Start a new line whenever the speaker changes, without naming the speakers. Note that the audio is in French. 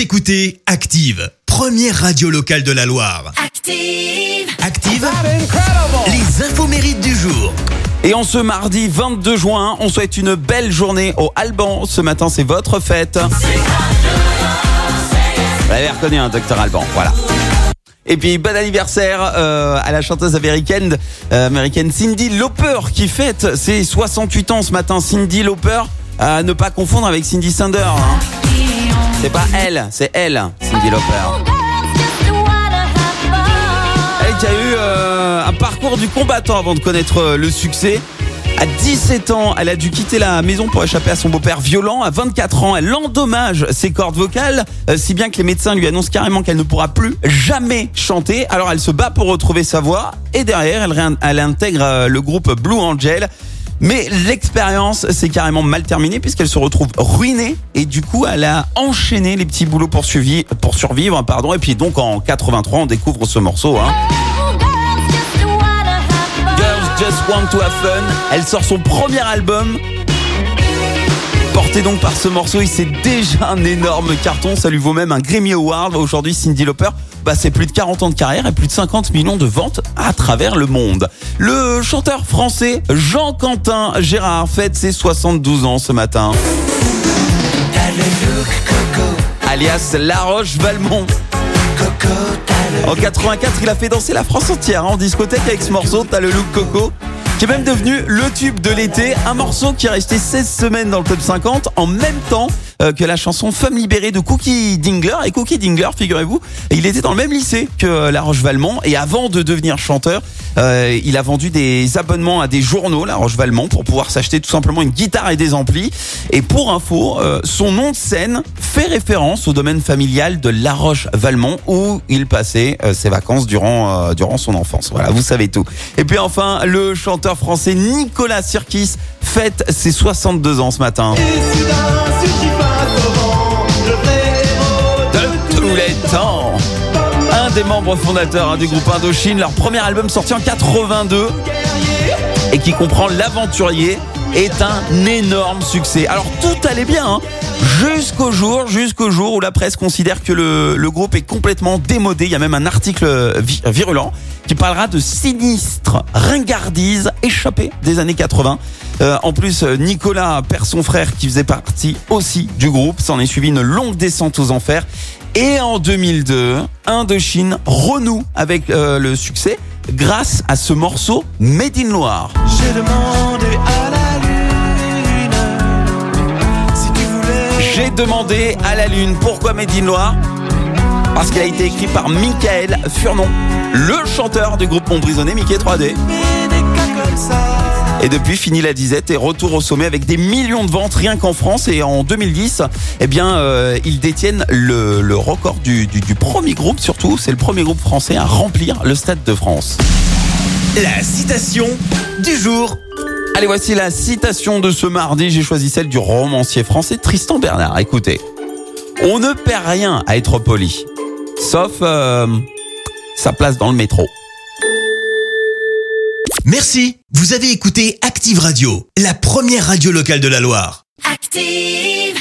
Vous écoutez Active, première radio locale de la Loire.
Active.
Active, les infos mérites du jour.
Et en ce mardi 22 juin, on souhaite une belle journée au Alban. Ce matin, c'est votre fête. Vous l'avez reconnu, un docteur Alban. Voilà. Et puis bon anniversaire euh, à la chanteuse américaine, euh, américaine Cindy Lauper qui fête ses 68 ans ce matin. Cindy Lauper, à ne pas confondre avec Cindy Sander. hein. C'est pas elle, c'est elle, Cindy Lauper. Elle qui a eu euh, un parcours du combattant avant de connaître euh, le succès. À 17 ans, elle a dû quitter la maison pour échapper à son beau-père violent. À 24 ans, elle endommage ses cordes vocales, euh, si bien que les médecins lui annoncent carrément qu'elle ne pourra plus jamais chanter. Alors elle se bat pour retrouver sa voix et derrière, elle, intègre le groupe Blue Angel. Mais l'expérience s'est carrément mal terminée puisqu'elle se retrouve ruinée et du coup elle a enchaîné les petits boulots pour, survivre. Pardon. Et puis donc en 83 on découvre ce morceau. Hein. Girls Just Want to Have Fun. Elle sort son premier album. Porté donc par ce morceau, il c'est déjà un énorme carton. Ça lui vaut même un Grammy Award. Aujourd'hui, Cindy Lauper, bah, c'est plus de 40 ans de carrière et plus de 50 millions de ventes à travers le monde. Le chanteur français Jean-Quentin Gérard fête ses 72 ans ce matin. Alias La Roche-Valmont. En 84, il a fait danser la France entière hein, en discothèque avec ce morceau, T'as le look Coco, qui est même devenu le tube de l'été, un morceau qui est resté 16 semaines dans le top 50 en même temps que la chanson Femme libérée de Cookie Dingler. Et Cookie Dingler, figurez-vous, il était dans le même lycée que euh, La Roche-Valmont et avant de devenir chanteur, euh, il a vendu des abonnements à des journaux, La Roche-Valmont, pour pouvoir s'acheter tout simplement une guitare et des amplis. Et pour info, euh, son nom de scène fait référence au domaine familial de La Roche-Valmont où il passait euh, ses vacances durant, euh, durant son enfance. Voilà, vous savez tout. Et puis enfin, le chanteur français Nicolas Sirkis fête ses 62 ans ce matin. Un des membres fondateurs hein, du groupe Indochine, leur premier album sorti en 82 et qui comprend L'Aventurier est un énorme succès. Alors tout allait bien hein, jusqu'au jour, jusqu'au jour où la presse considère que le, groupe est complètement démodé. Il y a même un article vi- virulent qui parlera de sinistre ringardise échappée des années 80. Euh, en plus, euh, Nicolas perd son frère qui faisait partie aussi du groupe. S'en est suivi une longue descente aux enfers. Et en 2002, Indochine renoue avec euh, le succès grâce à ce morceau Made in Loire.
J'ai demandé à la
J'ai demandé à la lune pourquoi Made in Parce qu'il a été écrit par Michael Furnon, le chanteur du groupe Montbrisonné Mickey 3D.
Mais des cas comme ça.
Et depuis, fini la disette et retour au sommet avec des millions de ventes rien qu'en France. Et en 2010, eh bien, euh, ils détiennent le, record du premier groupe. Surtout, c'est le premier groupe français à remplir le Stade de France.
La citation du jour.
Allez, voici la citation de ce mardi. J'ai choisi celle du romancier français Tristan Bernard. Écoutez, on ne perd rien à être poli, sauf euh, sa place dans le métro.
Merci. Vous avez écouté Active Radio, la première radio locale de la Loire.
Active.